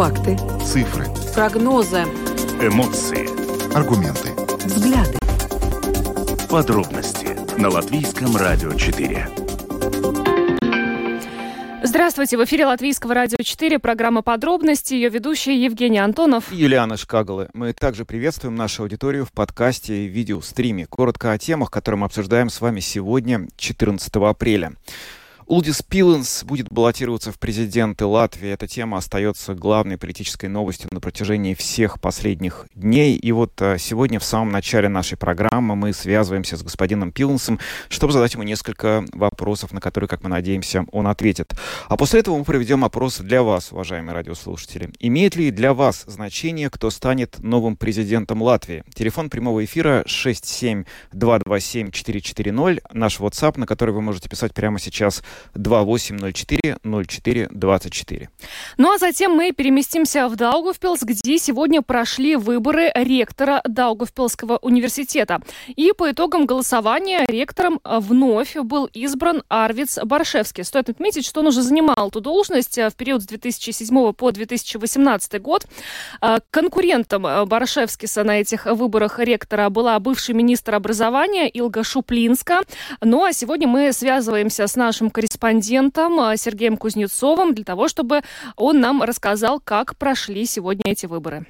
Факты. Цифры. Прогнозы. Эмоции. Аргументы. Взгляды. Подробности на Латвийском радио 4. Здравствуйте, в эфире Латвийского радио 4, программа «Подробности», ее ведущий Евгений Антонов. И Юлиана Шкагалы. Мы также приветствуем нашу аудиторию в подкасте и видеостриме. Коротко о темах, которые мы обсуждаем с вами сегодня, 14 апреля. Улдис Пиленс будет баллотироваться в президенты Латвии. Эта тема остается главной политической новостью на протяжении всех последних дней. И вот а, сегодня в самом начале нашей программы мы связываемся с господином Пиленсом, чтобы задать ему несколько вопросов, на которые, как мы надеемся, он ответит. А после этого мы проведем опрос для вас, уважаемые радиослушатели. Имеет ли для вас значение, кто станет новым президентом Латвии? Телефон прямого эфира 67227-440, наш WhatsApp, на который вы можете писать прямо сейчас 2804 04 24. Ну а затем мы переместимся в Даугавпилс, где сегодня прошли выборы ректора Даугавпилского университета. И по итогам голосования ректором вновь был избран Арвиц Баршевский. Стоит отметить, что он уже занимал эту должность в период с 2007 по 2018 год. Конкурентом Баршевскиса на этих выборах ректора была бывший министр образования Илга Шуплинска. Ну а сегодня мы связываемся с нашим корреспондентом корреспондентом а, Сергеем Кузнецовым для того, чтобы он нам рассказал, как прошли сегодня эти выборы.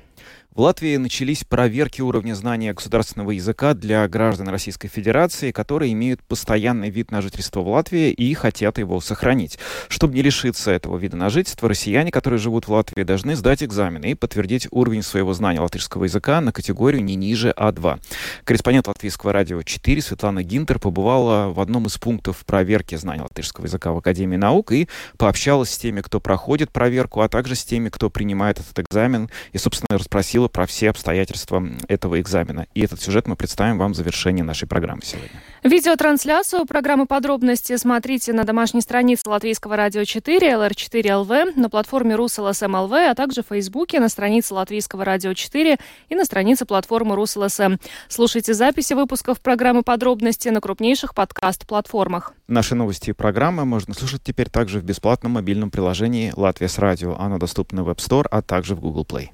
В Латвии начались проверки уровня знания государственного языка для граждан Российской Федерации, которые имеют постоянный вид на жительство в Латвии и хотят его сохранить. Чтобы не лишиться этого вида на жительство, россияне, которые живут в Латвии, должны сдать экзамены и подтвердить уровень своего знания латышского языка на категорию не ниже А2. Корреспондент Латвийского радио 4 Светлана Гинтер побывала в одном из пунктов проверки знания латышского языка в Академии наук и пообщалась с теми, кто проходит проверку, а также с теми, кто принимает этот экзамен, и, собственно, спросила про все обстоятельства этого экзамена. И этот сюжет мы представим вам в завершении нашей программы сегодня. Видеотрансляцию программы «Подробности» смотрите на домашней странице Латвийского радио 4, LR4LV, на платформе rus.lsm.lv, а также в Фейсбуке, на странице Латвийского радио 4 и на странице платформы РусЛСМ. Слушайте записи выпусков программы «Подробности» на крупнейших подкаст-платформах. Наши новости и программы можно слушать теперь также в бесплатном мобильном приложении «Латвия с радио». Оно доступно в App Store, а также в Google Play.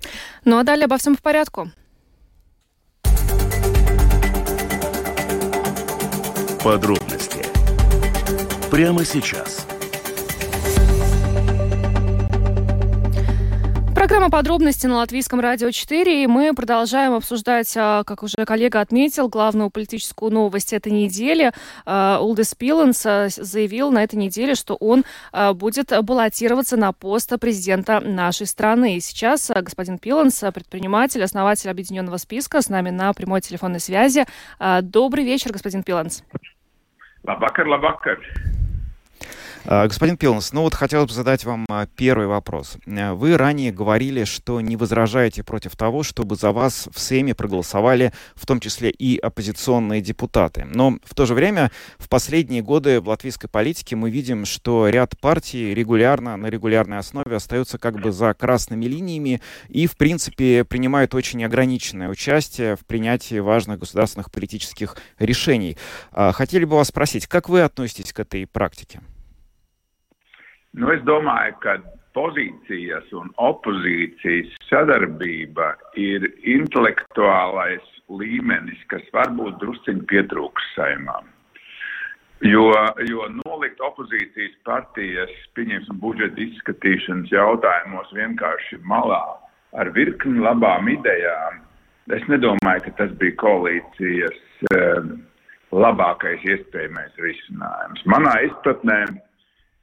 Ну а далее обо всем по порядку. Подробности прямо сейчас. Программа «Подробности» на Латвийском радио 4, и мы продолжаем обсуждать, а, как уже коллега отметил, главную политическую новость этой недели. А, Улдес Пиленс а, заявил на этой неделе, что он будет баллотироваться на пост президента нашей страны. И сейчас господин Пиленс, предприниматель, основатель Объединенного списка, с нами на прямой телефонной связи. Добрый вечер, господин Пиленс. Лабакар, Labvakar, labvakar! Господин Пилнс, ну вот хотелось бы задать вам а, первый вопрос. Э, вы ранее говорили, что не возражаете против того, чтобы за вас в Сейме проголосовали в том числе и оппозиционные депутаты. Но в то же время в последние годы в латвийской политике мы видим, что ряд партий регулярно, на регулярной основе остаются как бы за красными линиями и, в принципе, принимают очень ограниченное участие в принятии важных государственных политических решений. А, хотели бы вас спросить, как вы относитесь к этой практике? Nu, es domāju, ka pozīcijas un opozīcijas sadarbība ir intelektuālais līmenis, kas varbūt drusciņi pietrūks saimām. Jo, jo nolikt opozīcijas partijas, pieņemsim, budžeta izskatīšanas jautājumos vienkārši malā ar virkni labām idejām, es nedomāju, ka tas bija koalīcijas eh, labākais iespējamais risinājums. Manā izpratnē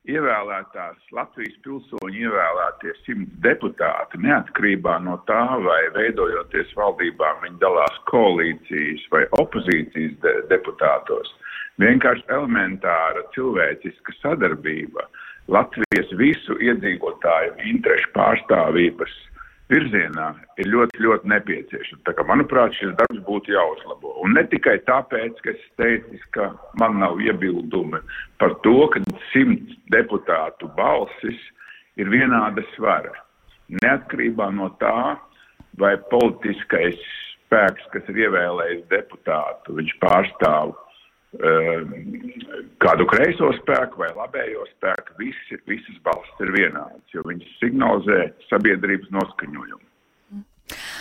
ievēlētās Latvijas pilsoņu ievēlētie simts deputāti, neatkarībā no tā, vai veidojoties valdībām viņi dalās koalīcijas vai opozīcijas de deputātos, vienkārši elementāra cilvēciska sadarbība Latvijas visu iedzīvotāju interešu pārstāvības virzienā ir ļoti, ļoti nepieciešama. Tā kā, manuprāt, šis darbs būtu jāuzlabo. Un ne tikai tāpēc, ka es teicu, ka man nav iebildumi par to, ka simts deputātu balsis ir vienāda svara. Neatkarībā no tā, vai politiskais spēks, kas ir ievēlējis deputātu, viņš pārstāv kādu kreiso spēku vai labējo spēku, visi, visas balsts ir vienādas, jo viņas signalizē sabiedrības noskaņojumu.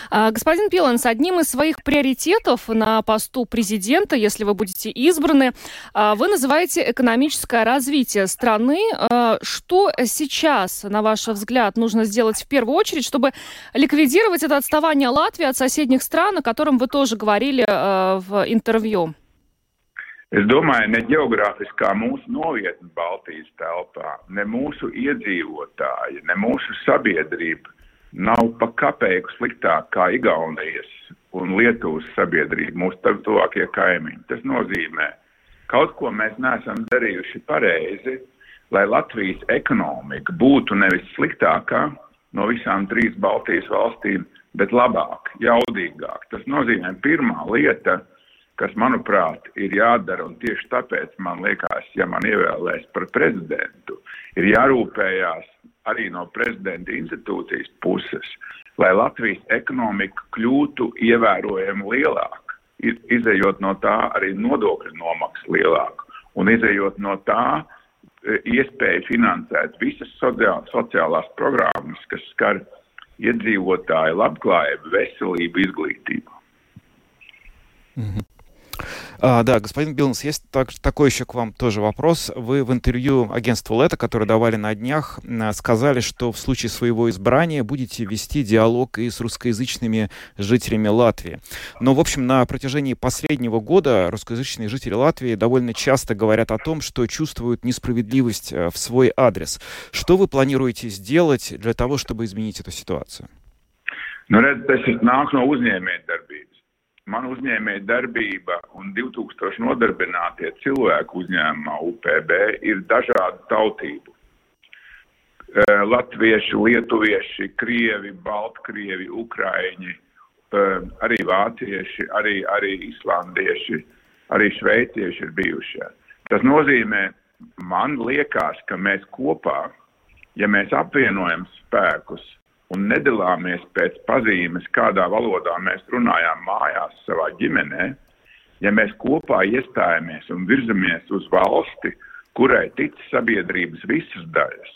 А, господин Пиланс, одним из своих приоритетов на посту президента, если вы будете избраны, а, вы называете экономическое развитие страны. А, что сейчас, на ваш взгляд, нужно сделать в первую очередь, чтобы ликвидировать это отставание Латвии от соседних стран, о котором вы тоже говорили в интервью? Es domāju, ne geogrāfiskā mūsu novietne Baltijas telpā, ne mūsu iedzīvotāji, ne mūsu sabiedrība nav pa kapeiku sliktāk kā Igaunijas un Lietuvas sabiedrība, mūsu tuvākie kaimiņi. Tas nozīmē, kaut ko mēs neesam darījuši pareizi, lai Latvijas ekonomika būtu nevis sliktākā no visām trīs Baltijas valstīm, bet labāk, jaudīgāk. Tas nozīmē pirmā lieta, kas, manuprāt, ir jādara, un tieši tāpēc man liekas, ja man ievēlēs par prezidentu, ir jārūpējās arī no prezidenta institūcijas puses, lai Latvijas ekonomika kļūtu ievērojami lielāka, izējot no tā arī nodokļu nomaksa lielāka un izējot no tā e, iespēja finansēt visas sociālās programmas, kas skar iedzīvotāju labklājību, veselību, izglītību. Mm -hmm. А, да, господин Билнс, есть так, такой еще к вам тоже вопрос. Вы в интервью агентству Лето, которое давали на днях, сказали, что в случае своего избрания будете вести диалог и с русскоязычными жителями Латвии. Но, в общем, на протяжении последнего года русскоязычные жители Латвии довольно часто говорят о том, что чувствуют несправедливость э, в свой адрес. Что вы планируете сделать для того, чтобы изменить эту ситуацию? Nu, redz, tas ir nāk no uzņēmējdarbības. Man uzņēmēja darbība un 2000 nodarbinātie cilvēku uzņēmumā UPB ir dažādu tautību. Eh, latvieši, lietuvieši, krievi, baltkrievi, ukraiņi, eh, arī vācieši, arī, arī islandieši, arī šveicieši ir bijušie. Tas nozīmē, man liekas, ka mēs kopā, ja mēs apvienojam spēkus, un nedalāmies pēc pazīmes, kādā valodā mēs runājām mājās savā ģimenē, ja mēs kopā iestājamies un virzamies uz valsti, kurai tic sabiedrības visas daļas,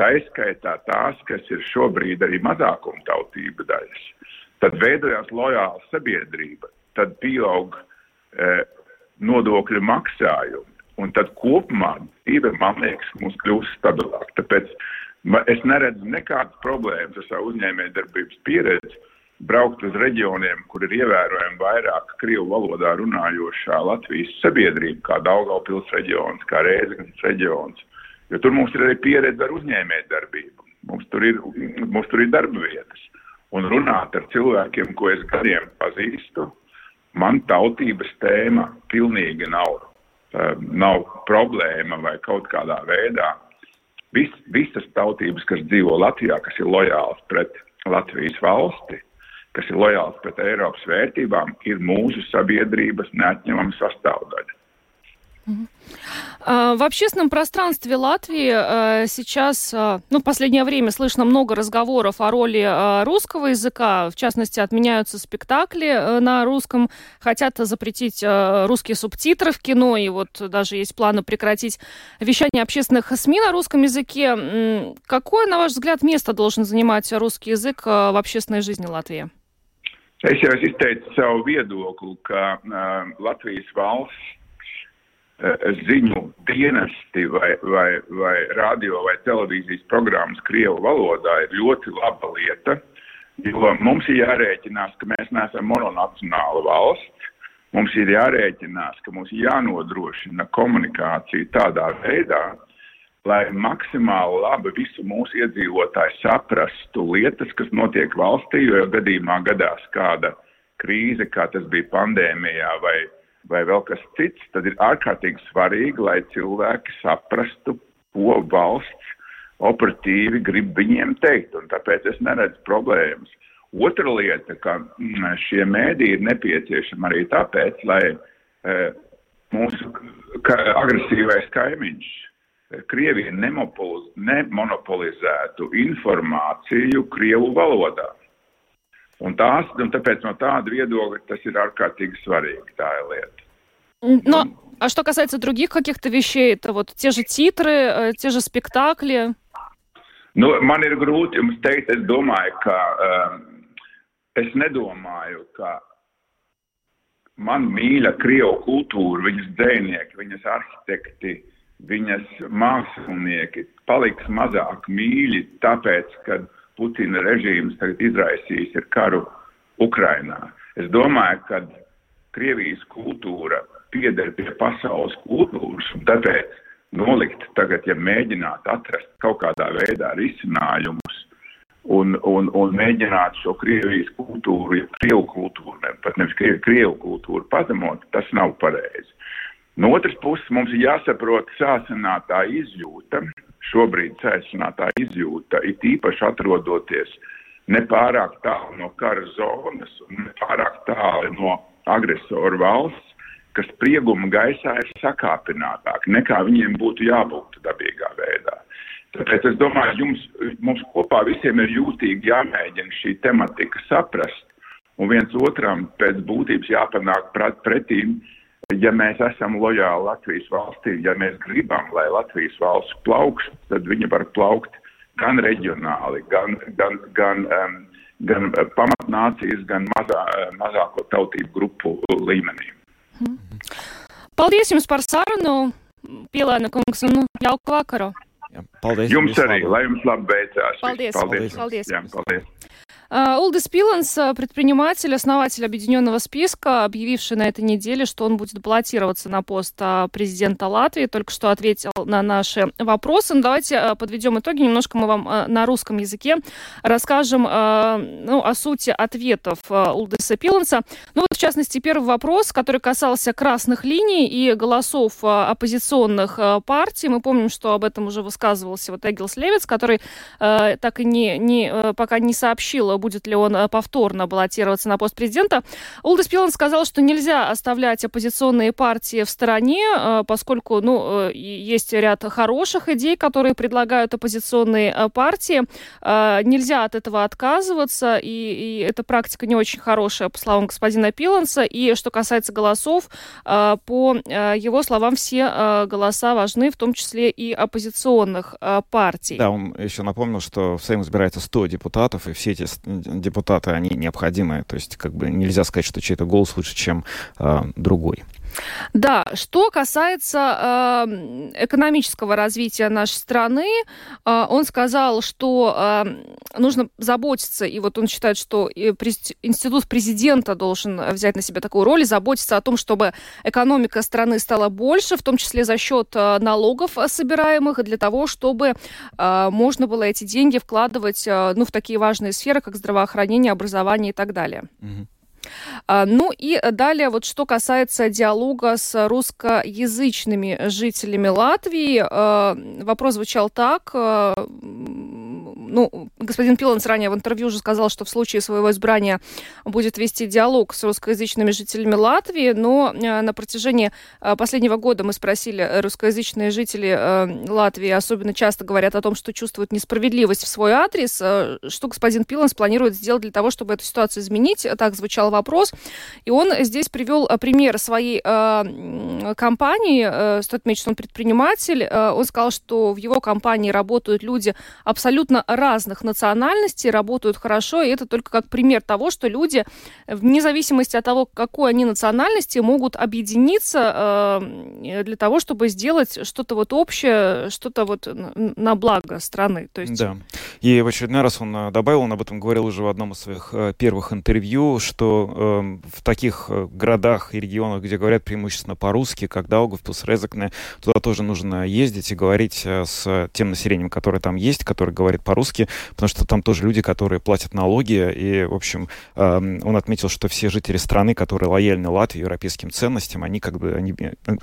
tā izskaitā tās, kas ir šobrīd arī mazākuma tautība daļas, tad veidojās lojāla sabiedrība, tad pieaug e, nodokļu maksājumi, un tad kopumā dzīve, man liekas, mums kļūst stabilāk. Tāpēc Es neredzu nekādas problēmas ar savu uzņēmējdarbības pieredzi braukt uz reģioniem, kur ir ievērojami vairāk krievu valodā runājošā Latvijas sabiedrība, kā Daugaupils reģions, kā Rēzeknes reģions, jo tur mums ir arī pieredze ar uzņēmējdarbību. Mums tur ir, mums tur ir darba vietas. Un runāt ar cilvēkiem, ko es gadiem pazīstu, man tautības tēma pilnīgi nav, uh, nav problēma vai kaut kādā veidā vis, visas tautības, kas dzīvo Latvijā, kas ir lojāls pret Latvijas valsti, kas ir lojāls pret Eiropas vērtībām, ir mūsu sabiedrības neatņemama sastāvdaļa. А, в общественном пространстве Латвии а, сейчас, а, ну, в последнее время слышно много разговоров о роли русского языка. В частности, отменяются спектакли э, на русском, хотят запретить русские субтитры в кино, и вот даже есть планы прекратить вещание общественных СМИ на русском языке. Какое, на ваш взгляд, место должен занимать русский язык в общественной жизни Латвии? Es jau izteicu savu viedokli, ka uh, Latvijas valsts ziņu dienesti vai, vai, vai radio vai televīzijas programmas Krievu valodā ir ļoti laba lieta, jo mums ir jārēķinās, ka mēs neesam mononacionāla valsts. Mums ir jārēķinās, ka mums jānodrošina komunikācija tādā veidā, lai maksimāli labi visu mūsu iedzīvotāju saprastu lietas, kas notiek valstī, jo gadījumā gadās kāda krīze, kā tas bija pandēmijā vai vai vēl kas cits, tad ir ārkārtīgi svarīgi, lai cilvēki saprastu, ko valsts operatīvi grib viņiem teikt, un tāpēc es neredzu problēmas. Otra lieta, ka mm, šie mēdī ir nepieciešami arī tāpēc, lai e, mūsu ka, agresīvais kaimiņš e, Krievija nemonopolizētu informāciju Krievu valodā. Un, tās, un tāpēc no tāda viedokļa tas ir ārkārtīgi svarīgi. Tā ir lieta. Но А что касается других каких-то вещей, это вот те же титры, э, те же спектакли? Nu, man ir grūti jums teikt, es domāju, ka um, es nedomāju, ka man mīļa Krievu kultūra, viņas dzēnieki, viņas arhitekti, viņas mākslinieki paliks mazāk mīļi, tāpēc, ka Putina režīms tagad izraisījis ir karu Ukrainā. Es domāju, ka Krievijas kultūra pieder pie pasaules kultūras, un tāpēc nolikt tagad, ja mēģināt atrast kaut kādā veidā risinājumus un, un, un mēģināt šo Krievijas kultūru, ja Krievu kultūru, ne, pat nevis Krievu, Krievu kultūru pazemot, tas nav pareizi. No otras puses mums ir jāsaprot sāsinātā izjūta, šobrīd sāsinātā izjūta, it īpaši atrodoties nepārāk tālu no kara zonas un nepārāk tālu no agresoru valsts, ka sprieguma gaisā ir sakāpinātāki nekā viņiem būtu jābūt dabīgā veidā. Tāpēc es domāju, jums, mums kopā visiem ir jūtīgi jāmēģina šī tematika saprast un viens otram pēc būtības jāpanāk pret, pretīm, ja mēs esam lojāli Latvijas valstī, ja mēs gribam, lai Latvijas valsts plaukš, tad viņa var plaukt gan reģionāli, gan, gan, gan, um, gan pamatnācijas, gan mazā, mazāko tautību grupu līmenī. Paldies jums par sarunu, Pielēna kungs, un jauku vakaru! Jā, paldies! Jums arī, lai jums labi veicās! Paldies! Paldies! paldies. Jā, paldies. Улдис Пиланс, предприниматель, основатель Объединенного списка, объявивший на этой неделе, что он будет баллотироваться на пост президента Латвии, только что ответил на наши вопросы. Ну, давайте подведем итоги. Немножко мы вам на русском языке расскажем ну, о сути ответов Улдиса Пиланса. Ну вот, в частности, первый вопрос, который касался красных линий и голосов оппозиционных партий. Мы помним, что об этом уже высказывался вот Эгилс Левиц, который так и не, не, пока не сообщил будет ли он э, повторно баллотироваться на пост президента. Улдис Пилан сказал, что нельзя оставлять оппозиционные партии в стороне, э, поскольку ну, э, есть ряд хороших идей, которые предлагают оппозиционные партии. Нельзя от этого отказываться, и, и эта практика не очень хорошая, по словам господина Пиланса. И что касается голосов, по его словам, все голоса важны, в том числе и оппозиционных партий. Да, он еще напомнил, что в Сейм избирается 100 депутатов, и все эти депутаты, они необходимы. То есть как бы нельзя сказать, что чей-то голос лучше, чем э, другой. Да, что касается э, экономического развития нашей страны, э, он сказал, что э, нужно заботиться, и вот он считает, что институт президента должен взять на себя такую роль и заботиться о том, чтобы экономика страны стала больше, в том числе за счет э, налогов собираемых, для того, чтобы э, можно было эти деньги вкладывать э, ну, в такие важные сферы, как здравоохранение, образование и так далее. Mm-hmm. А, ну и далее, вот что касается диалога с русскоязычными жителями Латвии, а, вопрос звучал так. Ну, господин Пиланс ранее в интервью уже сказал, что в случае своего избрания будет вести диалог с русскоязычными жителями Латвии, но на протяжении последнего года мы спросили, русскоязычные жители Латвии особенно часто говорят о том, что чувствуют несправедливость в свой адрес. Что господин Пиланс планирует сделать для того, чтобы эту ситуацию изменить? Так звучал вопрос. И он здесь привел э, пример своей э, компании. Э, стоит отметить, что он предприниматель. Э, он сказал, что в его компании работают люди абсолютно разных национальностей, работают хорошо. И это только как пример того, что люди, вне зависимости от того, какой они национальности, могут объединиться э, для того, чтобы сделать что-то вот общее, что-то вот на благо страны. То есть... Да. И в очередной раз он э, добавил, он об этом говорил уже в одном из своих э, первых интервью, что э, в таких э, городах и регионах, где говорят преимущественно по-русски, как Даугавпилс, Резекне, туда тоже нужно ездить и говорить э, с тем населением, которое там есть, которое говорит по-русски, потому что там тоже люди, которые платят налоги, и, в общем, э, он отметил, что все жители страны, которые лояльны Латвии, европейским ценностям, они как бы, они,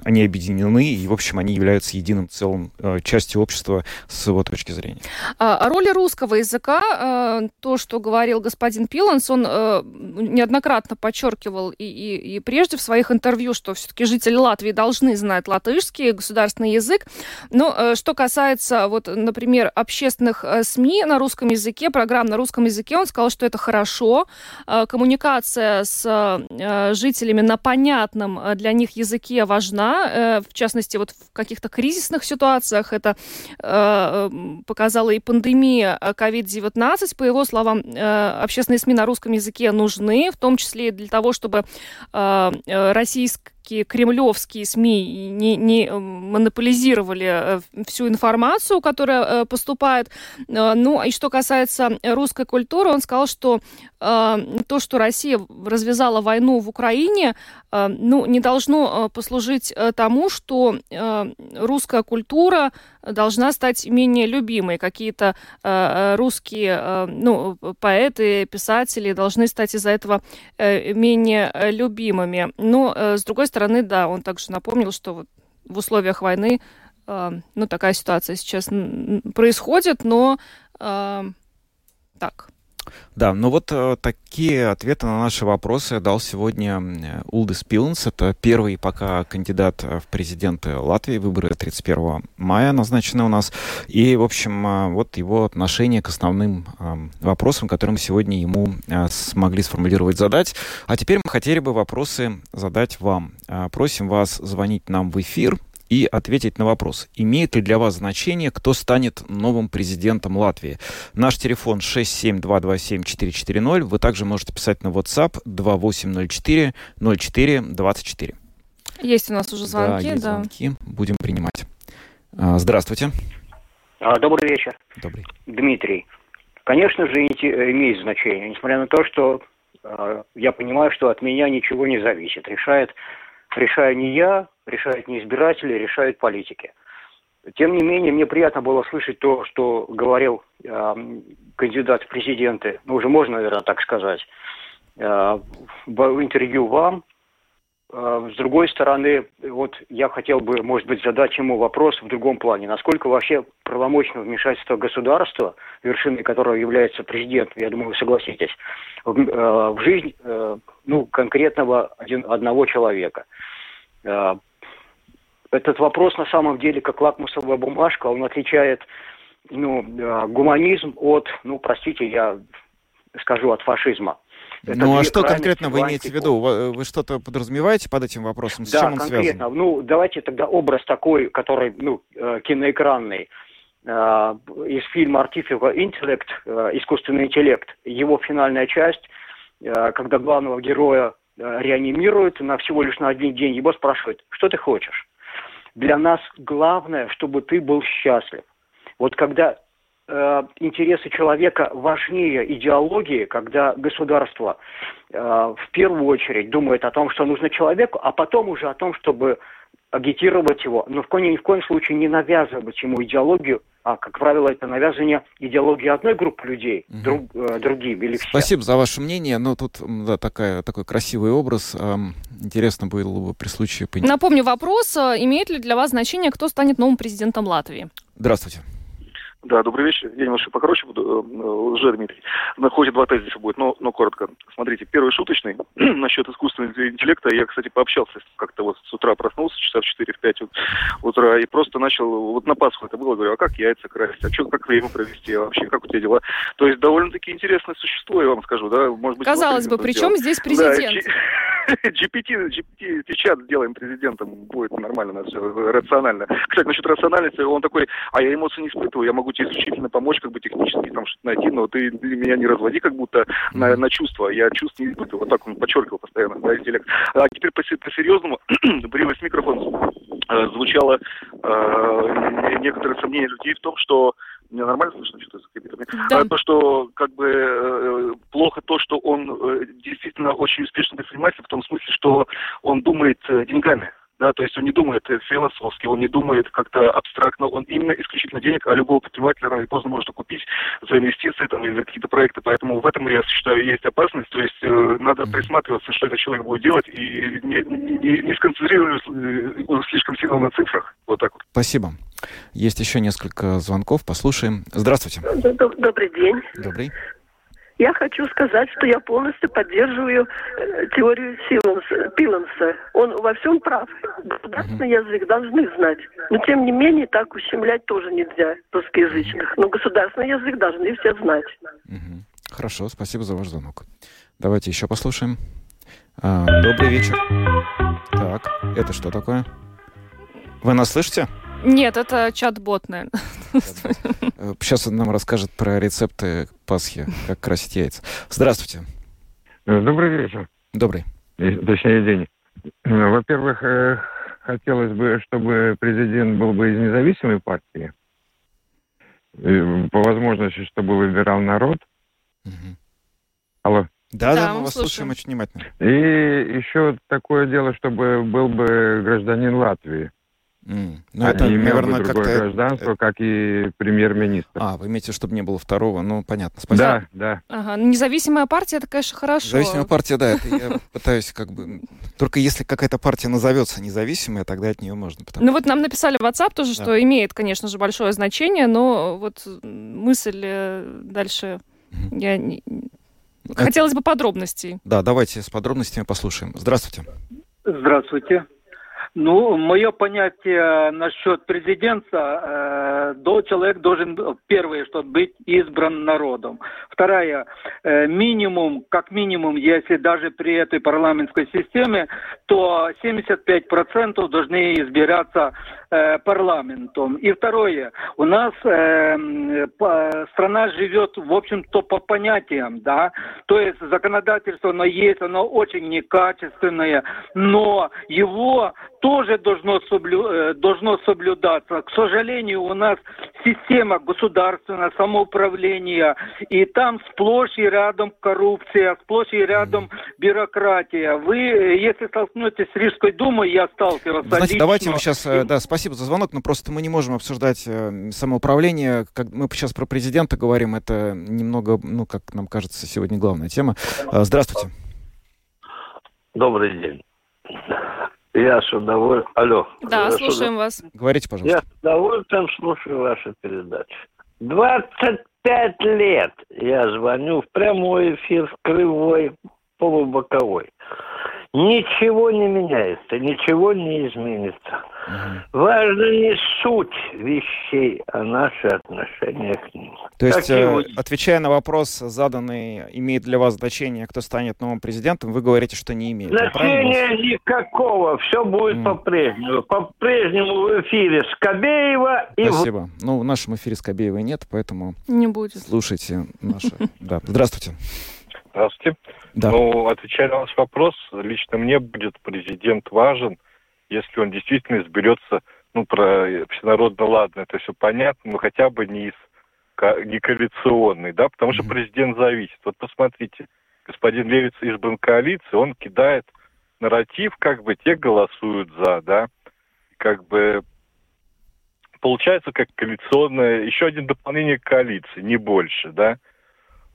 они объединены, и, в общем, они являются единым целым э, частью общества с его точки зрения. А, роль русского языка, э, то, что говорил господин Пиланс, он э, неоднократно подчеркивал и, и, и прежде в своих интервью, что все-таки жители Латвии должны знать латышский государственный язык. Но э, что касается, вот, например, общественных СМИ на русском языке, программ на русском языке, он сказал, что это хорошо. Коммуникация с жителями на понятном для них языке важна. В частности, вот в каких-то кризисных ситуациях это показала и пандемия COVID-19. По его словам, э, общественные СМИ на русском языке нужны, в том числе для того, чтобы э, э, российская такие кремлевские СМИ не, не монополизировали всю информацию, которая поступает. Ну, и что касается русской культуры, он сказал, что то, что Россия развязала войну в Украине, ну, не должно послужить тому, что русская культура должна стать менее любимой. Какие-то русские ну, поэты, писатели должны стать из-за этого менее любимыми. Но, с другой стороны, да, он также напомнил, что вот в условиях войны, э, ну, такая ситуация сейчас происходит, но э, так, да, ну вот э, такие ответы на наши вопросы дал сегодня э, Улдис Пилнс. Это первый пока кандидат в президенты Латвии. Выборы 31 мая назначены у нас. И, в общем, э, вот его отношение к основным э, вопросам, которые мы сегодня ему э, смогли сформулировать, задать. А теперь мы хотели бы вопросы задать вам. Э, просим вас звонить нам в эфир и ответить на вопрос, имеет ли для вас значение, кто станет новым президентом Латвии. Наш телефон 67227-440. Вы также можете писать на WhatsApp 2804 04 24. Есть у нас уже звонки. Да, есть да. звонки. Будем принимать. А, здравствуйте. А, добрый вечер. Добрый. Дмитрий. Конечно же, имеет значение, несмотря на то, что э, я понимаю, что от меня ничего не зависит. Решает, решаю не я, решают не избиратели, решают политики. Тем не менее, мне приятно было слышать то, что говорил э, кандидат в президенты, ну уже можно, наверное, так сказать, э, в интервью вам. Э, с другой стороны, вот я хотел бы, может быть, задать ему вопрос в другом плане. Насколько вообще правомочно вмешательство государства, вершиной которого является президент, я думаю, вы согласитесь, в, э, в жизнь э, ну, конкретного один, одного человека. Э, этот вопрос на самом деле как лакмусовая бумажка, он отличает ну, э, гуманизм от, ну, простите, я скажу, от фашизма. Это ну а что конкретно вы имеете в виду? Вы что-то подразумеваете под этим вопросом? С да, чем он конкретно. связан? Ну, давайте тогда образ такой, который, ну, э, киноэкранный. Из фильма Artificial Intellect, искусственный интеллект, его финальная часть, когда главного героя реанимируют на всего лишь на один день, его спрашивают, что ты хочешь? Для нас главное, чтобы ты был счастлив. Вот когда э, интересы человека важнее идеологии, когда государство э, в первую очередь думает о том, что нужно человеку, а потом уже о том, чтобы агитировать его, но в коем, ни в коем случае не навязывать ему идеологию, а, как правило, это навязывание идеологии одной группы людей угу. друг, э, другим или всем. Спасибо за ваше мнение. Но тут да, такая, такой красивый образ. Эм, интересно было бы при случае понять. Напомню вопрос. Э, имеет ли для вас значение, кто станет новым президентом Латвии? Здравствуйте. Да, добрый вечер. Я немножко покороче буду. Лже, э, Дмитрий. На ходе два тезиса будет, но, но коротко. Смотрите, первый шуточный насчет искусственного интеллекта. Я, кстати, пообщался как-то вот с утра проснулся, часа в 4-5 утра, и просто начал, вот на Пасху это было, говорю, а как яйца красить, а что, как время провести, а вообще, как у тебя дела? То есть довольно-таки интересное существо, я вам скажу, да, может быть... Казалось бы, при чем здесь президент? Да, GPT, GPT сейчас сделаем президентом, будет нормально, все рационально. Кстати, насчет рациональности, он такой, а я эмоции не испытываю, я могу тебе исключительно помочь, как бы технически там что-то найти, но ты, ты меня не разводи как будто на, на чувства, я чувств не испытываю. Вот так он подчеркивал постоянно, да, интеллект. А теперь по, по-серьезному, брилась микрофон, э, звучало э, некоторые сомнения людей в том, что меня нормально слышно что-то за? Да. А, то, что как бы э, плохо то, что он э, действительно очень успешный предприниматель, в том смысле, что он думает э, деньгами. Да, то есть он не думает философски, он не думает как-то абстрактно, он именно исключительно денег, а любого предпринимателя рано или поздно может купить за инвестиции там, или за какие-то проекты. Поэтому в этом, я считаю, есть опасность. То есть э, надо присматриваться, что этот человек будет делать, и не, не, не сконцентрироваться э, слишком сильно на цифрах. Вот так вот. Спасибо. Есть еще несколько звонков, послушаем. Здравствуйте. Добрый день. Добрый. Я хочу сказать, что я полностью поддерживаю э, теорию Силанса, Пиланса. Он во всем прав. Государственный uh-huh. язык должны знать. Но тем не менее так ущемлять тоже нельзя русскоязычных. Но государственный язык должны все знать. Uh-huh. Хорошо, спасибо за ваш звонок. Давайте еще послушаем. А, добрый вечер. Так, это что такое? Вы нас слышите? Нет, это чат-бот, наверное. Сейчас он нам расскажет про рецепты Пасхи, как красить яйца. Здравствуйте. Добрый вечер. Добрый. Точнее, день. Во-первых, э, хотелось бы, чтобы президент был бы из независимой партии. По возможности, чтобы выбирал народ. Угу. Алло. Да, да, мы вас слушаем очень внимательно. И еще такое дело, чтобы был бы гражданин Латвии. Mm. Ну, а это, не имел наверное, бы другое как-то... гражданство, как и премьер-министр. А, вы имеете, чтобы не было второго, ну, понятно, спасибо. Да, да. Ага, ну, независимая партия, это, конечно, хорошо. Независимая партия, да, это я пытаюсь как бы... Только если какая-то партия назовется независимая, тогда от нее можно. Потому... Ну, вот нам написали в WhatsApp тоже, да. что имеет, конечно же, большое значение, но вот мысль э, дальше... Mm-hmm. Я не... Хотелось бы подробностей. Да, давайте с подробностями послушаем. Здравствуйте. Здравствуйте. Ну, мое понятие насчет президента, э, человек должен, первое, что быть избран народом. Вторая, э, минимум, как минимум, если даже при этой парламентской системе, то 75% должны избираться э, парламентом. И второе, у нас э, по, страна живет, в общем-то, по понятиям, да, то есть законодательство, оно есть, оно очень некачественное, но его тоже должно, соблю, э, должно соблюдаться. К сожалению, у нас система государственного самоуправления, и там сплошь и рядом коррупция, сплошь и рядом бюрократия. Вы, э, если столкнетесь с Рижской думой, я сталкивался Значит, лично. давайте мы сейчас, э, да, спасибо за звонок, но просто мы не можем обсуждать самоуправление. Как мы сейчас про президента говорим, это немного, ну, как нам кажется, сегодня главная тема. Здравствуйте. Добрый день. Я с удовольствием... Алло. Да, слушаем удов... вас. Говорите, пожалуйста. Я с удовольствием слушаю ваши передачи. 25 лет я звоню в прямой эфир, в кривой, полубоковой. Ничего не меняется, ничего не изменится. Угу. Важно не суть вещей, а наши отношения к ним. То есть, э, отвечая на вопрос, заданный, имеет для вас значение, кто станет новым президентом, вы говорите, что не имеет. Значения никакого, все будет mm. по-прежнему. По-прежнему в эфире Скобеева и... Спасибо. Ну, в нашем эфире Скобеева нет, поэтому... Не будет. Слушайте наши... Да, здравствуйте. Здравствуйте. Да. Ну, отвечая на ваш вопрос, лично мне будет президент важен, если он действительно изберется, ну, про всенародно ладно, это все понятно, но хотя бы не из не коалиционный, да, потому что президент зависит. Вот посмотрите, господин Левиц избран коалицией, он кидает нарратив, как бы те голосуют за, да, как бы получается как коалиционное, еще один дополнение к коалиции, не больше, да.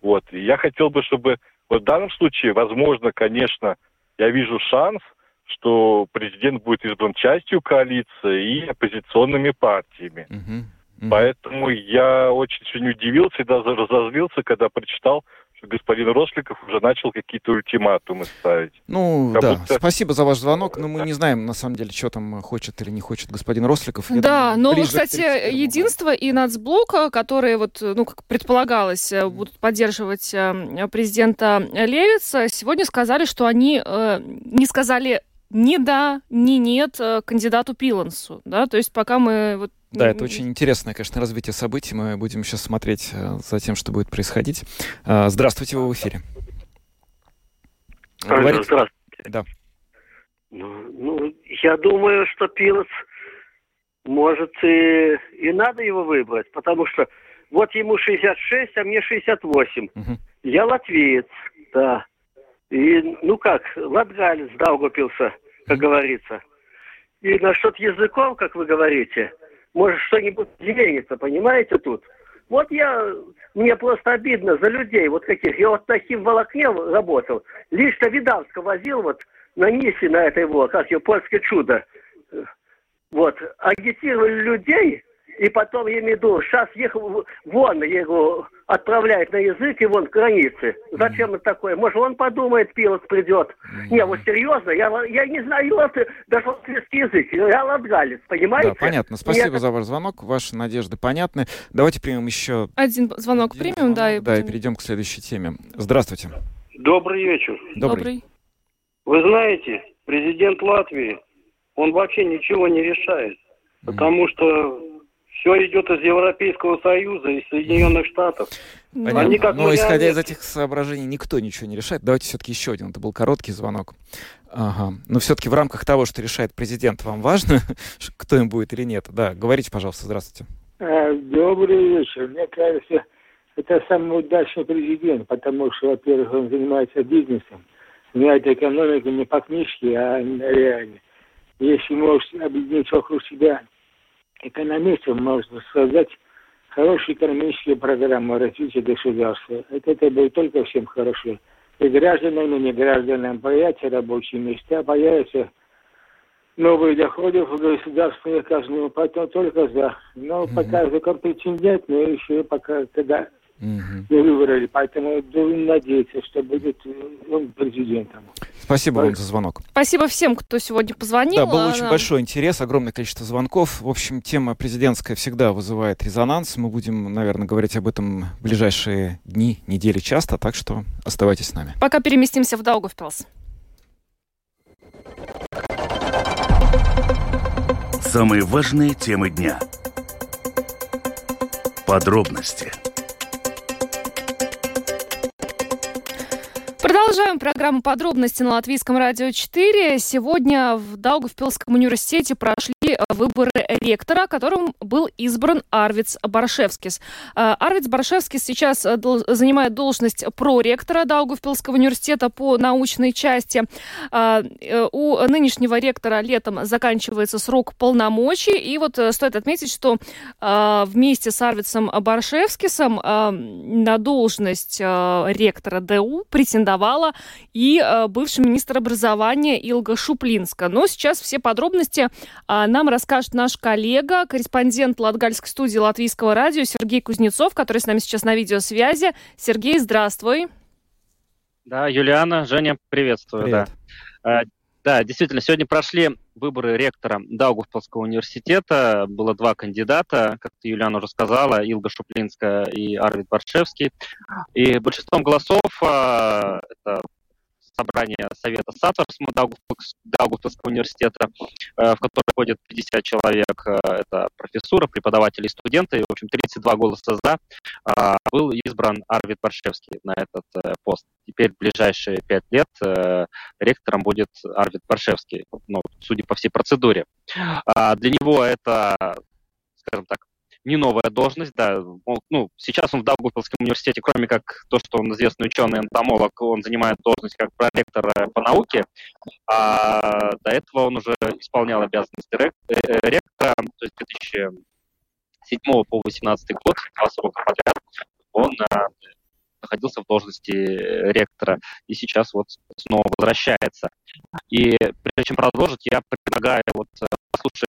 Вот, и я хотел бы, чтобы вот в данном случае, возможно, конечно, я вижу шанс, что президент будет избран частью коалиции и оппозиционными партиями. Uh-huh. Поэтому я очень сегодня удивился и даже разозлился, когда прочитал, господин Росликов уже начал какие-то ультиматумы ставить. Ну, как да, будто... спасибо за ваш звонок, но мы не знаем, на самом деле, что там хочет или не хочет господин Росликов. Я да, думаю, но, кстати, Единство и Нацблок, которые, вот, ну, как предполагалось, э, будут поддерживать э, президента Левица, сегодня сказали, что они э, не сказали ни да, ни нет кандидату Пилансу, да, то есть пока мы вот да, это очень интересное, конечно, развитие событий. Мы будем сейчас смотреть э, за тем, что будет происходить. Э, здравствуйте, вы в эфире. Говорите? Здравствуйте. Да. Ну, ну, я думаю, что Пилос может и, и надо его выбрать, потому что вот ему 66, а мне 68. Угу. Я латвиец, да. И, ну как, латгалец Даугапился, как угу. говорится. И насчет языков, как вы говорите, может что-нибудь изменится, понимаете, тут? Вот я, мне просто обидно за людей вот каких. Я вот таким волокне работал. Лично Видавска возил вот на Нисе, на этой вот, как ее, польское чудо. Вот, агитировали людей и потом, я имею в виду, сейчас их вон его отправляют на язык и вон к границе. Зачем это такое? Может, он подумает, пилот придет. Не, вот серьезно, я, я не знаю вот, даже латвийский язык. Я латгалец, понимаете? Да, понятно. Спасибо Мне... за ваш звонок. Ваши надежды понятны. Давайте примем еще... Один звонок Один примем, звонок, да. И... Да, и перейдем к следующей теме. Здравствуйте. Добрый вечер. Добрый. Добрый. Вы знаете, президент Латвии, он вообще ничего не решает. Потому что все идет из Европейского Союза, из Соединенных Штатов. Понятно. Они как Но исходя из этих соображений никто ничего не решает. Давайте все-таки еще один. Это был короткий звонок. Ага. Но все-таки в рамках того, что решает президент, вам важно, кто им будет или нет? Да, говорите, пожалуйста, здравствуйте. А, добрый вечер. Мне кажется, это самый удачный президент, потому что, во-первых, он занимается бизнесом, знает экономику не по книжке, а реально. Если может объединить вокруг себя экономистов, можно создать хорошую экономическую программу развития государства. Это, это будет только всем хорошо. И гражданам, и не гражданам появятся рабочие места, появятся новые доходы в государственную казну, потом только за. Но mm-hmm. пока закон претендент, но еще пока, когда угу. выбрали. Поэтому будем надеяться, что будет он президентом. Спасибо вам за звонок. Спасибо всем, кто сегодня позвонил. Да, был а, очень большой интерес, огромное количество звонков. В общем, тема президентская всегда вызывает резонанс. Мы будем, наверное, говорить об этом в ближайшие дни, недели часто, так что оставайтесь с нами. Пока переместимся в Даугавпилс. Самые важные темы дня. Подробности – Продолжаем программу подробности на Латвийском радио 4. Сегодня в Даугавпилском университете прошли выборы ректора, которым был избран Арвиц Баршевскис. Э, Арвиц Баршевскис сейчас э, занимает должность проректора Даугавпилского университета по научной части. Э, у нынешнего ректора летом заканчивается срок полномочий. И вот стоит отметить, что вместе с Арвицем Баршевскисом на должность ректора ДУ претендовал скандала и э, бывший министр образования Илга Шуплинска. Но сейчас все подробности э, нам расскажет наш коллега, корреспондент Латгальской студии Латвийского радио Сергей Кузнецов, который с нами сейчас на видеосвязи. Сергей, здравствуй. Да, Юлиана, Женя, приветствую. Привет. Да. Да, действительно, сегодня прошли выборы ректора Даугавпилского университета. Было два кандидата, как ты, Юлиана, уже сказала, Илга Шуплинская и Арвид Баршевский. И большинством голосов, а, это собрание Совета Саторсма Даугавпилского университета, э, в который входит 50 человек. Э, это профессура, преподаватели, студенты. В общем, 32 голоса «за» а, был избран Арвид Баршевский на этот э, пост. Теперь в ближайшие пять лет ректором будет Арвид Баршевский, ну, судя по всей процедуре. А, для него это, скажем так, не новая должность, да. Ну, сейчас он в Даугавпилском университете, кроме как то, что он известный ученый энтомолог, он занимает должность как проректор по науке, а до этого он уже исполнял обязанности э, ректора, то есть 2007 по 2018 год, два срока подряд, он а, находился в должности ректора и сейчас вот снова возвращается. И прежде чем продолжить, я предлагаю вот э, послушать,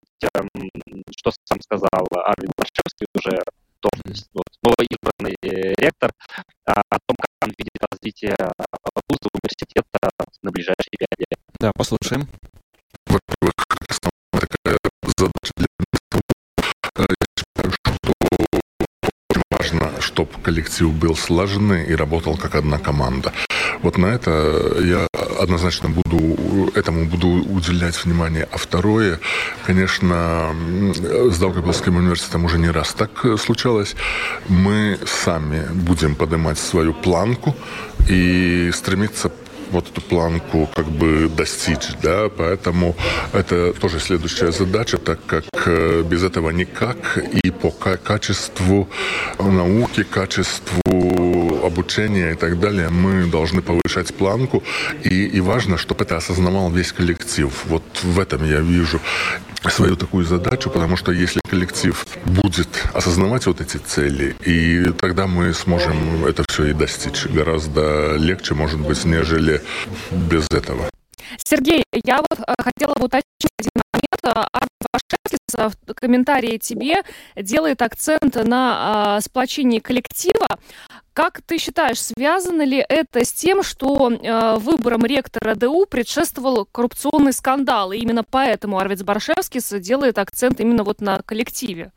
что сам сказал Арвин Лашевский уже должность, вот, новый избранный э, ректор, а, о том, как он видит развитие вуза, университета на ближайшие пять лет. Да, послушаем. Во-первых, самая такая задача коллектив был слаженный и работал как одна команда. Вот на это я однозначно буду, этому буду уделять внимание. А второе, конечно, с Даугавпилским университетом уже не раз так случалось. Мы сами будем поднимать свою планку и стремиться вот эту планку как бы достичь, да, поэтому это тоже следующая задача, так как э, без этого никак. И по качеству науки, качеству обучения и так далее мы должны повышать планку, и, и важно, чтобы это осознавал весь коллектив. Вот в этом я вижу свою такую задачу, потому что если коллектив будет осознавать вот эти цели, и тогда мы сможем это все и достичь гораздо легче, может быть, нежели без этого. Сергей, я вот э, хотела бы уточнить один момент. Арт Вашевский в комментарии тебе делает акцент на а, сплочении коллектива. Как ты считаешь, связано ли это с тем, что э, выбором ректора ДУ предшествовал коррупционный скандал, и именно поэтому Арвиц Баршевский делает акцент именно вот на коллективе?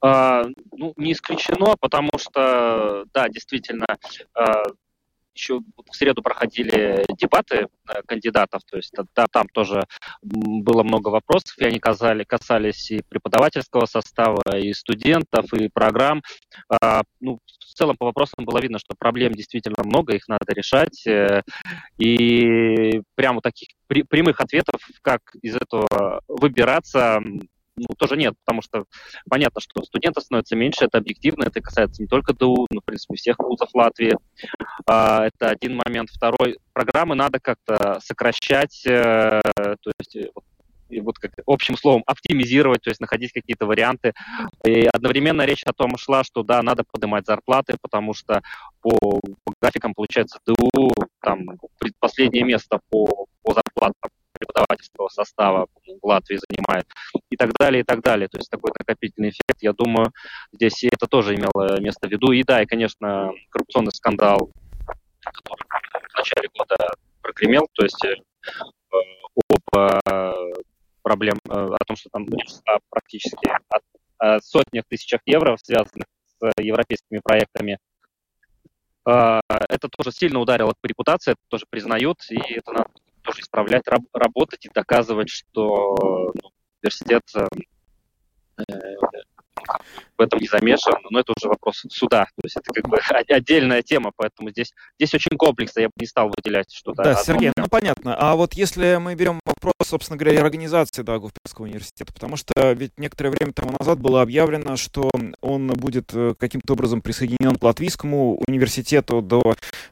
А, ну, не исключено, потому что, да, действительно, а, еще в среду проходили дебаты э, кандидатов, то есть да, там тоже было много вопросов, и они касали, касались и преподавательского состава, и студентов, и программ. А, ну, в целом по вопросам было видно, что проблем действительно много, их надо решать, э, и прямо таких прямых ответов, как из этого выбираться, ну, тоже нет, потому что понятно, что студентов становится меньше, это объективно, это касается не только ДУ, но, в принципе, всех вузов Латвии. А, это один момент. Второй, программы надо как-то сокращать, э, то есть э, и вот как общим словом оптимизировать, то есть находить какие-то варианты. И одновременно речь о том шла, что да, надо поднимать зарплаты, потому что по, по графикам получается ДУ там предпоследнее место по, по зарплатам преподавательского состава в Латвии занимает, и так далее, и так далее. То есть такой накопительный эффект, я думаю, здесь и это тоже имело место в виду. И да, и, конечно, коррупционный скандал, который в начале года прогремел, то есть э, об э, проблем, э, о том, что там практически от, о сотнях тысячах евро, связанных с европейскими проектами, это тоже сильно ударило по репутации, это тоже признают, и это надо тоже исправлять, раб, работать и доказывать, что ну, университет э, в этом не замешан, но это уже вопрос суда. То есть это как бы отдельная тема, поэтому здесь, здесь очень комплексно, я бы не стал выделять что-то. Да, одно. Сергей, ну понятно. А вот если мы берем вопрос, собственно говоря, организации Даугавпилского университета, потому что ведь некоторое время тому назад было объявлено, что он будет э, каким-то образом присоединен к Латвийскому университету до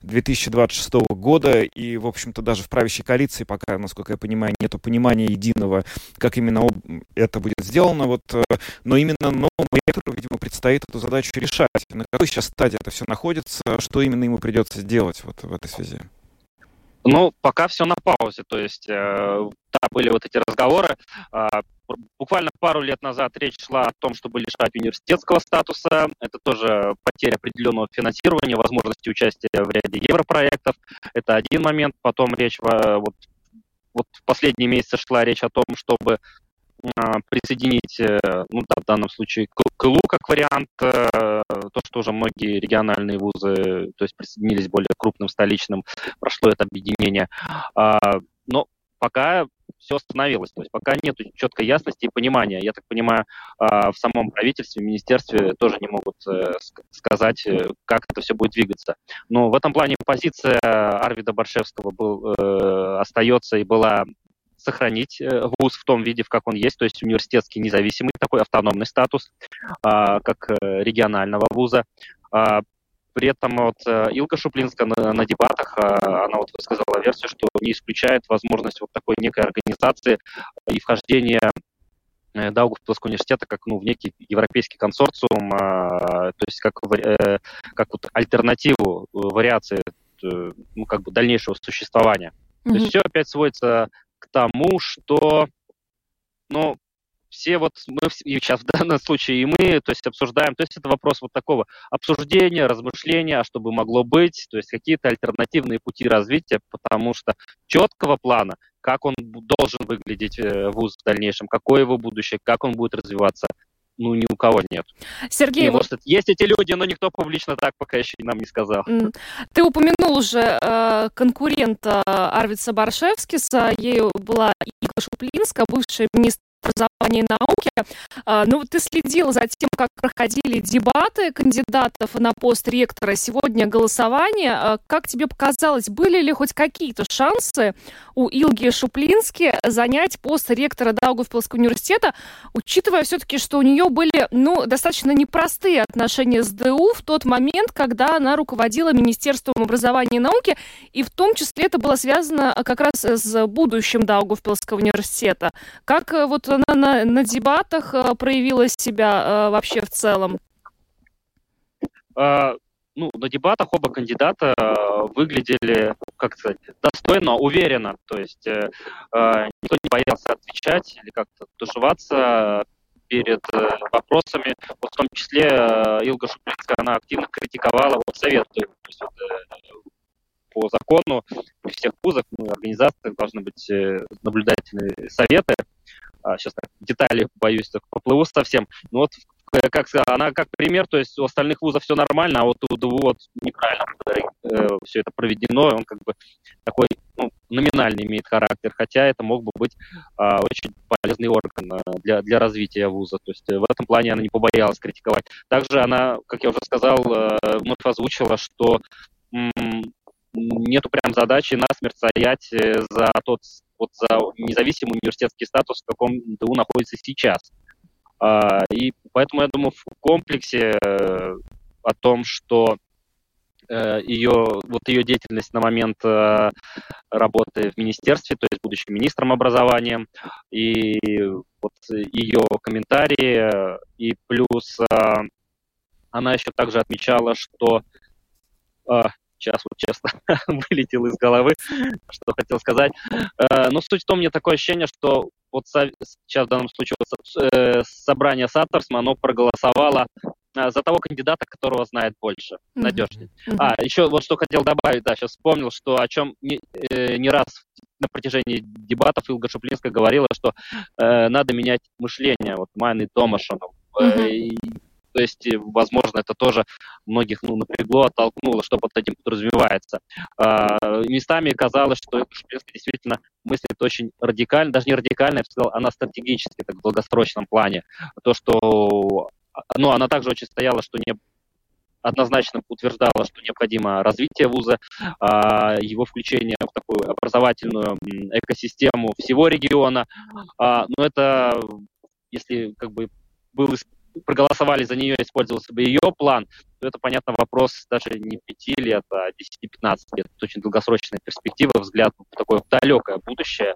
2026 года, и, в общем-то, даже в правящей коалиции пока, насколько я понимаю, нету понимания единого, как именно это будет сделано, вот, э, но именно новому ректору, видимо, предстоит эту задачу решать. На какой сейчас стадии это все находится, что именно ему придется сделать вот в этой связи? Ну, пока все на паузе, то есть, э, да, были вот эти разговоры. Э, буквально пару лет назад речь шла о том, чтобы лишать университетского статуса. Это тоже потеря определенного финансирования, возможности участия в ряде европроектов. Это один момент. Потом речь, вот, вот в последние месяцы шла речь о том, чтобы а, присоединить, э, ну да, в данном случае КЛУ как вариант, э, то, что уже многие региональные вузы, то есть присоединились более крупным столичным, прошло это объединение. А, но пока все остановилось. То есть пока нет четкой ясности и понимания. Я так понимаю, а, в самом правительстве, в министерстве тоже не могут э, сказать, как это все будет двигаться. Но в этом плане позиция Арвида Баршевского был, остается и была сохранить э, вуз в том виде, в как он есть, то есть университетский независимый такой автономный статус, а, как э, регионального вуза. А, при этом вот э, Илка Шуплинска на, на дебатах, а, она вот высказала версию, что не исключает возможность вот такой некой организации и вхождения Даугавпилского университета как ну, в некий европейский консорциум, то есть как, как вот альтернативу вариации ну, как бы дальнейшего существования. Mm-hmm. То есть все опять сводится тому, что, ну, все вот мы сейчас в данном случае и мы, то есть обсуждаем, то есть это вопрос вот такого обсуждения, размышления, а что бы могло быть, то есть какие-то альтернативные пути развития, потому что четкого плана, как он должен выглядеть э, вуз в дальнейшем, какое его будущее, как он будет развиваться, ну, ни у кого нет. Сергей, вот... может, есть эти люди, но никто публично так пока еще нам не сказал. Ты упомянул уже э, конкурента Арвица Баршевскиса, ею была Игла Шуплинска, бывшая министр образования и науки. А, ну, ты следил за тем, как проходили дебаты кандидатов на пост ректора. Сегодня голосование. А, как тебе показалось, были ли хоть какие-то шансы у Илги Шуплински занять пост ректора Даугавпилского университета, учитывая все-таки, что у нее были, ну, достаточно непростые отношения с ДУ в тот момент, когда она руководила Министерством образования и науки, и в том числе это было связано как раз с будущим Даугавпилского университета. Как э, вот она на, на дебатах э, проявила себя э, вообще в целом? А, ну, на дебатах оба кандидата выглядели, как сказать, достойно, уверенно. То есть э, никто не боялся отвечать или как-то тушеваться перед э, вопросами. Вот в том числе э, Илга Шуплинская, она активно критиковала вот совет. То есть, вот, э, по закону при всех вузах, ну, организациях должны быть наблюдательные советы. А, сейчас так, детали, боюсь, так поплыву совсем. Но вот как она как пример, то есть у остальных вузов все нормально, а вот у ДВУ вот неправильно э, все это проведено, он как бы такой ну, номинальный имеет характер, хотя это мог бы быть э, очень полезный орган э, для, для развития вуза. То есть э, в этом плане она не побоялась критиковать. Также она, как я уже сказал, э, вновь озвучила, что нету прям задачи насмерть стоять э, за тот вот за независимый университетский статус, в каком ДУ находится сейчас. А, и поэтому я думаю, в комплексе э, о том, что э, ее, вот ее деятельность на момент э, работы в министерстве, то есть будущим министром образования, и вот ее комментарии, и плюс она еще также отмечала, что сейчас вот честно вылетел из головы, что хотел сказать. Но суть в том, мне такое ощущение, что вот сейчас в данном случае э, собрание Саттерсма, оно проголосовало э, за того кандидата, которого знает больше, mm-hmm. надежнее. Mm-hmm. А, еще вот что хотел добавить, да, сейчас вспомнил, что о чем не, э, не раз на протяжении дебатов Илга Шуплинская говорила, что э, надо менять мышление, вот Майны Томашину. Mm-hmm. То есть, возможно, это тоже многих ну, напрягло, оттолкнуло, что под этим подразумевается. А, местами казалось, что Шуплинская действительно мыслит очень радикально, даже не радикально, я бы сказал, она стратегически, так в долгосрочном плане. То, что ну, она также очень стояла, что не однозначно утверждала, что необходимо развитие вуза, а, его включение в такую образовательную экосистему всего региона. А, но это, если как бы был проголосовали за нее, использовался бы ее план, то это, понятно, вопрос даже не 5 лет, а 10-15 лет. Это очень долгосрочная перспектива, взгляд в такое далекое будущее.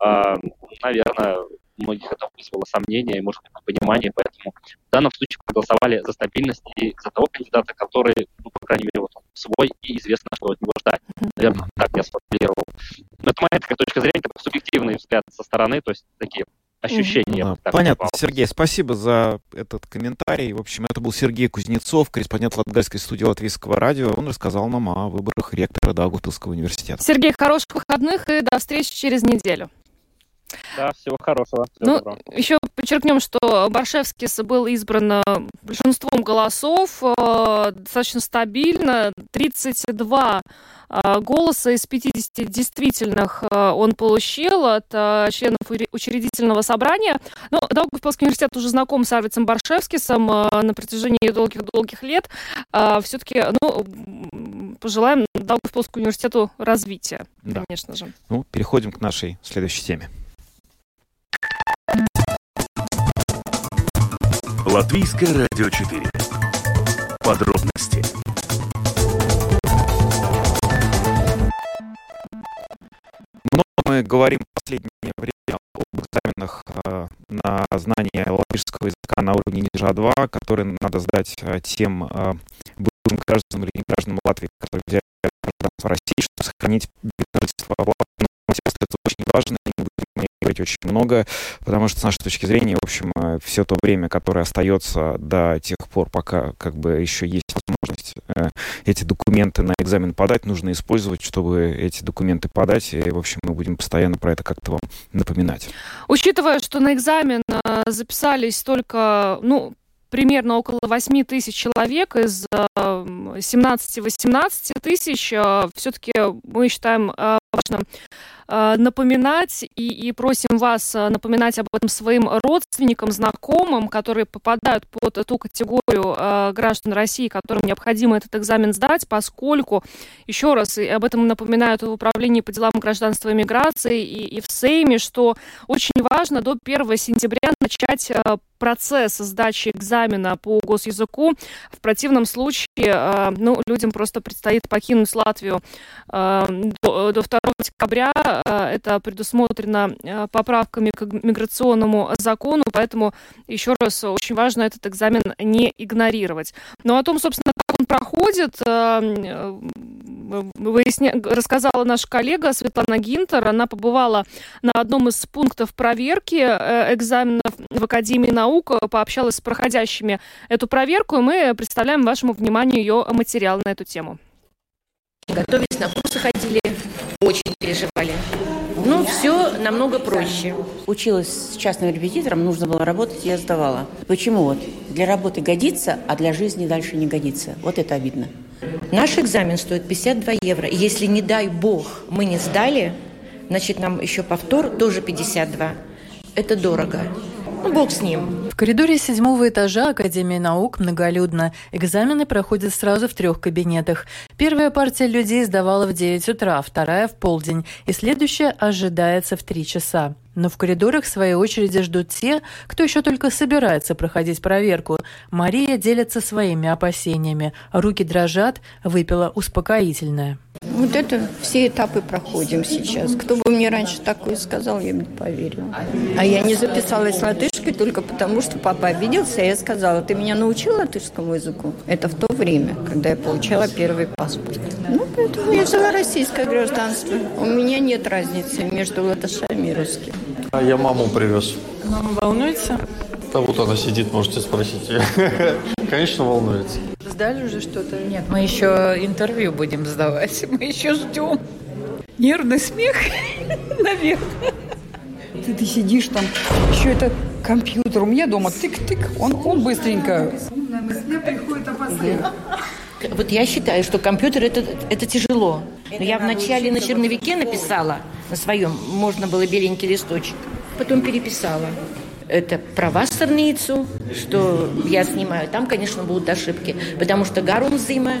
А, наверное, многих это вызвало сомнения и, может быть, понимание, поэтому в данном случае проголосовали за стабильность и за того кандидата, который, ну, по крайней мере, вот свой и известно, что от него ждать. Наверное, так я сформулировал. Но это моя такая точка зрения, такой субъективный взгляд со стороны, то есть такие ощущения. Mm-hmm. Понятно, Сергей, спасибо за этот комментарий. В общем, это был Сергей Кузнецов, корреспондент Латгальской студии Латвийского радио. Он рассказал нам о выборах ректора Даугавпилского университета. Сергей, хороших выходных и до встречи через неделю. Да, всего хорошего. Всего ну, доброго. еще подчеркнем, что Баршевскис был избран э, большинством голосов, э, достаточно стабильно, 32 э, голоса из 50 действительных он получил от членов учредительного собрания. Но Даугавпилский университет уже знаком с Арвицем Баршевскисом на протяжении долгих-долгих лет. Все-таки, ну, пожелаем Даугавпилскому университету развития, да. конечно же. Ну, переходим к нашей следующей теме. Латвийское радио 4. Подробности Много мы говорим в последнее время об экзаменах э, на знание латышского языка на уровне ниже А2, которые надо сдать э, тем э, бывшим гражданам или не гражданам Латвии, которые взяли гражданство России, чтобы сохранить жительство говорить очень много, потому что с нашей точки зрения, в общем, э, все то время, которое остается до тех пор, пока как бы еще есть возможность э, эти документы на экзамен подать, нужно использовать, чтобы эти документы подать, и, в общем, мы будем постоянно про это как-то вам напоминать. Учитывая, что на экзамен э, записались только, ну, примерно около 8 тысяч человек из 17-18 тысяч, все-таки мы считаем важным напоминать и, и просим вас э, напоминать об этом своим родственникам, знакомым, которые попадают под ту категорию э, граждан России, которым необходимо этот экзамен сдать, поскольку, еще раз, и об этом напоминают в Управлении по делам гражданства и миграции и, и в Сейме, что очень важно до 1 сентября начать э, процесс сдачи экзамена по госязыку. В противном случае э, ну, людям просто предстоит покинуть Латвию э, до, до 2 декабря Э, это предусмотрено э, поправками к миграционному закону, поэтому еще раз очень важно этот экзамен не игнорировать. Но о том, собственно, как он проходит. Выясня... Рассказала наша коллега Светлана Гинтер. Она побывала на одном из пунктов проверки экзаменов в Академии наук, пообщалась с проходящими эту проверку, и мы представляем вашему вниманию ее материал на эту тему. Готовились на курсы, ходили, очень переживали. Ну, все намного проще. Училась с частным репетитором, нужно было работать, я сдавала. Почему вот? Для работы годится, а для жизни дальше не годится. Вот это обидно. Наш экзамен стоит 52 евро. Если, не дай бог, мы не сдали, значит, нам еще повтор тоже 52. Это дорого. Ну, бог с ним. В коридоре седьмого этажа Академии наук многолюдно. Экзамены проходят сразу в трех кабинетах. Первая партия людей сдавала в 9 утра, вторая в полдень, и следующая ожидается в 3 часа. Но в коридорах в своей очереди ждут те, кто еще только собирается проходить проверку. Мария делится своими опасениями. Руки дрожат, выпила успокоительное. Вот это все этапы проходим сейчас. Кто бы мне раньше такое сказал, я бы не поверила. А я не записалась латышкой только потому, что папа обиделся, и я сказала, ты меня научил латышскому языку? Это в то время, когда я получала первый паспорт. Ну, поэтому я взяла российское гражданство. У меня нет разницы между латышами и русским. А я маму привез. Мама волнуется? Да вот она сидит, можете спросить. Конечно, волнуется. Сдали уже что-то? Нет, мы еще интервью будем сдавать. Мы еще ждем. Нервный смех, наверное. Ты, ты сидишь там, еще это компьютер. У меня дома тык-тык, он, он быстренько. Вот я считаю, что компьютер это, это тяжело. Но я вначале на черновике написала, на своем, можно было беленький листочек, потом переписала. Это про Вассерницу, что я снимаю, там, конечно, будут ошибки, потому что Гарум Зима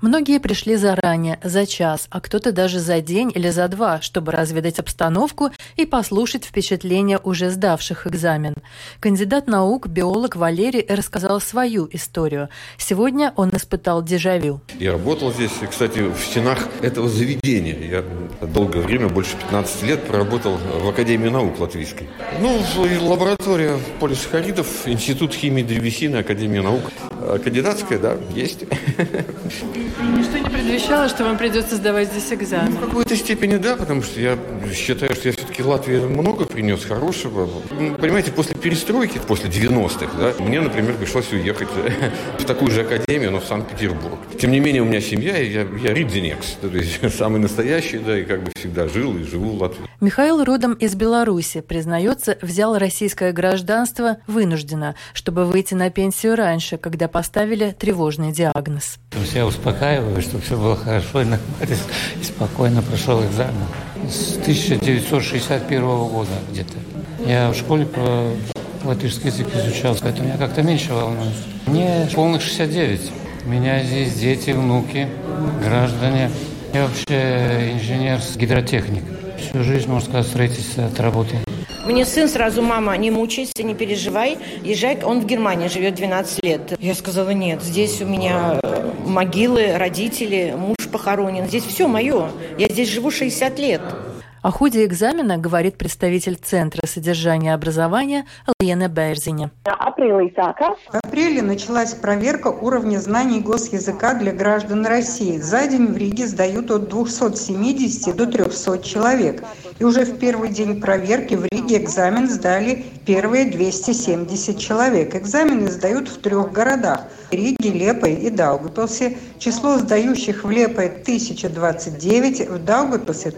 Многие пришли заранее, за час, а кто-то даже за день или за два, чтобы разведать обстановку и послушать впечатления уже сдавших экзамен. Кандидат наук, биолог Валерий рассказал свою историю. Сегодня он испытал дежавю. Я работал здесь, кстати, в стенах этого заведения. Я долгое время, больше 15 лет, проработал в Академии наук латвийской. Ну, лаборатория полисахаридов, Институт химии древесины, Академия наук. А кандидатская, да, есть. Ничто не предвещало, что вам придется сдавать здесь экзамен? В какой-то степени да, потому что я считаю, что я все-таки Латвии много принес хорошего. Понимаете, после перестройки, после 90-х, да, мне, например, пришлось уехать в такую же академию, но в Санкт-Петербург. Тем не менее, у меня семья, и я, я ридзенекс, то есть самый настоящий, да, и как бы всегда жил и живу в Латвии. Михаил родом из Беларуси, признается, взял российское гражданство вынужденно, чтобы выйти на пенсию раньше, когда поставили тревожный диагноз. Я успокаиваю, чтобы все было хорошо и и спокойно прошел экзамен. С 1961 года где-то. Я в школе по латышский язык изучал, поэтому я как-то меньше волнуюсь. Мне полных 69. У меня здесь дети, внуки, граждане. Я вообще инженер-гидротехник. Всю жизнь, можно сказать, строительство отработал. Мне сын сразу, мама, не мучайся, не переживай, езжай, он в Германии живет 12 лет. Я сказала, нет, здесь у меня э, могилы, родители, муж похоронен, здесь все мое, я здесь живу 60 лет. О ходе экзамена говорит представитель Центра содержания образования Лена Берзине. В апреле началась проверка уровня знаний госязыка для граждан России. За день в Риге сдают от 270 до 300 человек. И уже в первый день проверки в Риге экзамен сдали первые 270 человек. Экзамены сдают в трех городах – Риге, Лепой и Даугапилсе. Число сдающих в Лепой 1029, в Даугапилсе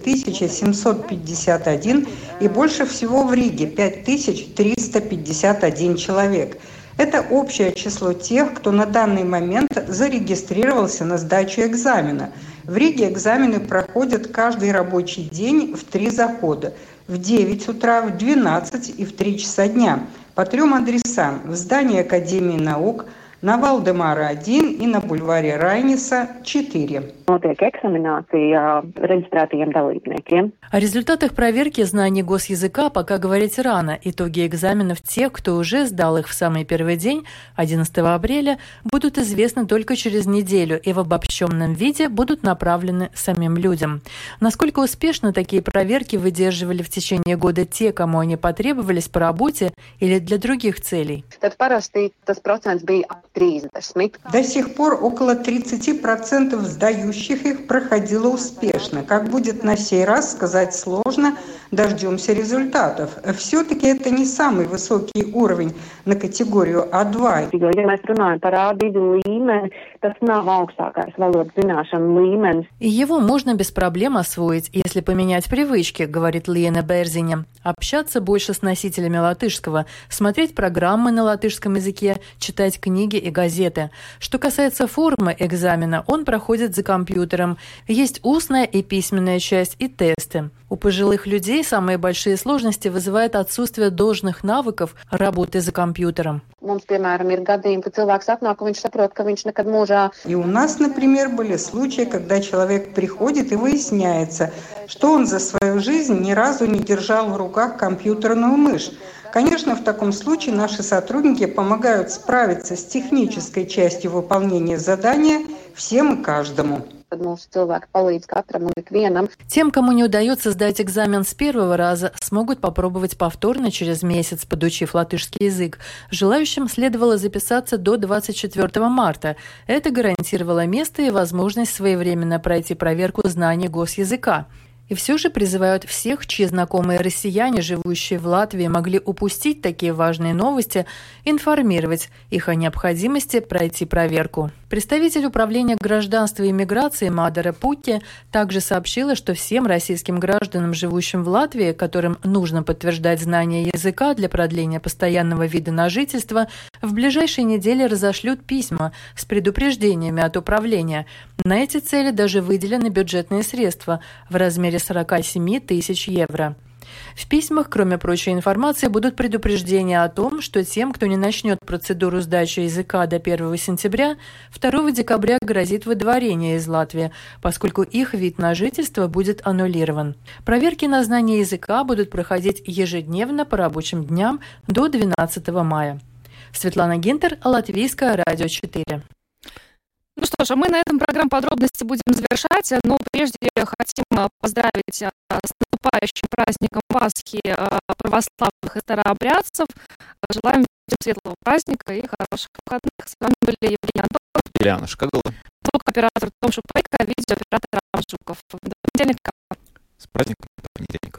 1751 и больше всего в Риге 5351 человек. Это общее число тех, кто на данный момент зарегистрировался на сдачу экзамена. В Риге экзамены проходят каждый рабочий день в три захода. В 9 утра, в 12 и в 3 часа дня. По трем адресам. В здании Академии наук – на Валдемара 1 и на бульваре Райниса 4. Notiek экзаменācija регистрētajiem dalībniekiem. О результатах проверки знаний госязыка пока говорить рано. Итоги экзаменов тех, кто уже сдал их в самый первый день, 11 апреля, будут известны только через неделю и в обобщенном виде будут направлены самим людям. Насколько успешно такие проверки выдерживали в течение года те, кому они потребовались по работе или для других целей? Tad parasti tas procents bija До сих пор около 30% сдающих их проходило успешно. Как будет на сей раз, сказать сложно. Дождемся результатов. Все-таки это не самый высокий уровень на категорию А2. Его можно без проблем освоить, если поменять привычки, говорит Лена Берзине. Общаться больше с носителями латышского, смотреть программы на латышском языке, читать книги и газеты. Что касается формы экзамена, он проходит за компьютером. Есть устная и письменная часть и тесты. У пожилых людей самые большие сложности вызывает отсутствие должных навыков работы за компьютером. И у нас, например, были случаи, когда человек приходит и выясняется, что он за свою жизнь ни разу не держал в руках компьютерную мышь. Конечно, в таком случае наши сотрудники помогают справиться с технической частью выполнения задания всем и каждому. Тем, кому не удается сдать экзамен с первого раза, смогут попробовать повторно через месяц, подучив латышский язык. Желающим следовало записаться до 24 марта. Это гарантировало место и возможность своевременно пройти проверку знаний госязыка. И все же призывают всех, чьи знакомые россияне, живущие в Латвии, могли упустить такие важные новости, информировать их о необходимости пройти проверку. Представитель управления гражданства и миграции Мадара Путти также сообщила, что всем российским гражданам, живущим в Латвии, которым нужно подтверждать знание языка для продления постоянного вида на жительство, в ближайшие недели разошлют письма с предупреждениями от управления. На эти цели даже выделены бюджетные средства в размере 47 тысяч евро. В письмах, кроме прочей информации, будут предупреждения о том, что тем, кто не начнет процедуру сдачи языка до 1 сентября, 2 декабря грозит выдворение из Латвии, поскольку их вид на жительство будет аннулирован. Проверки на знание языка будут проходить ежедневно по рабочим дням до 12 мая. Светлана Гинтер, Латвийское радио 4. Ну что ж, а мы на этом программу подробности будем завершать, но прежде хотим а, поздравить а, с наступающим праздником Пасхи а, православных и старообрядцев. Желаем всем светлого праздника и хороших выходных. С вами были Евгений Антонов. Юлиана Шкагала. Звукооператор Том Шупейко, видеооператор Рамжуков. До понедельника. С праздником до понедельника.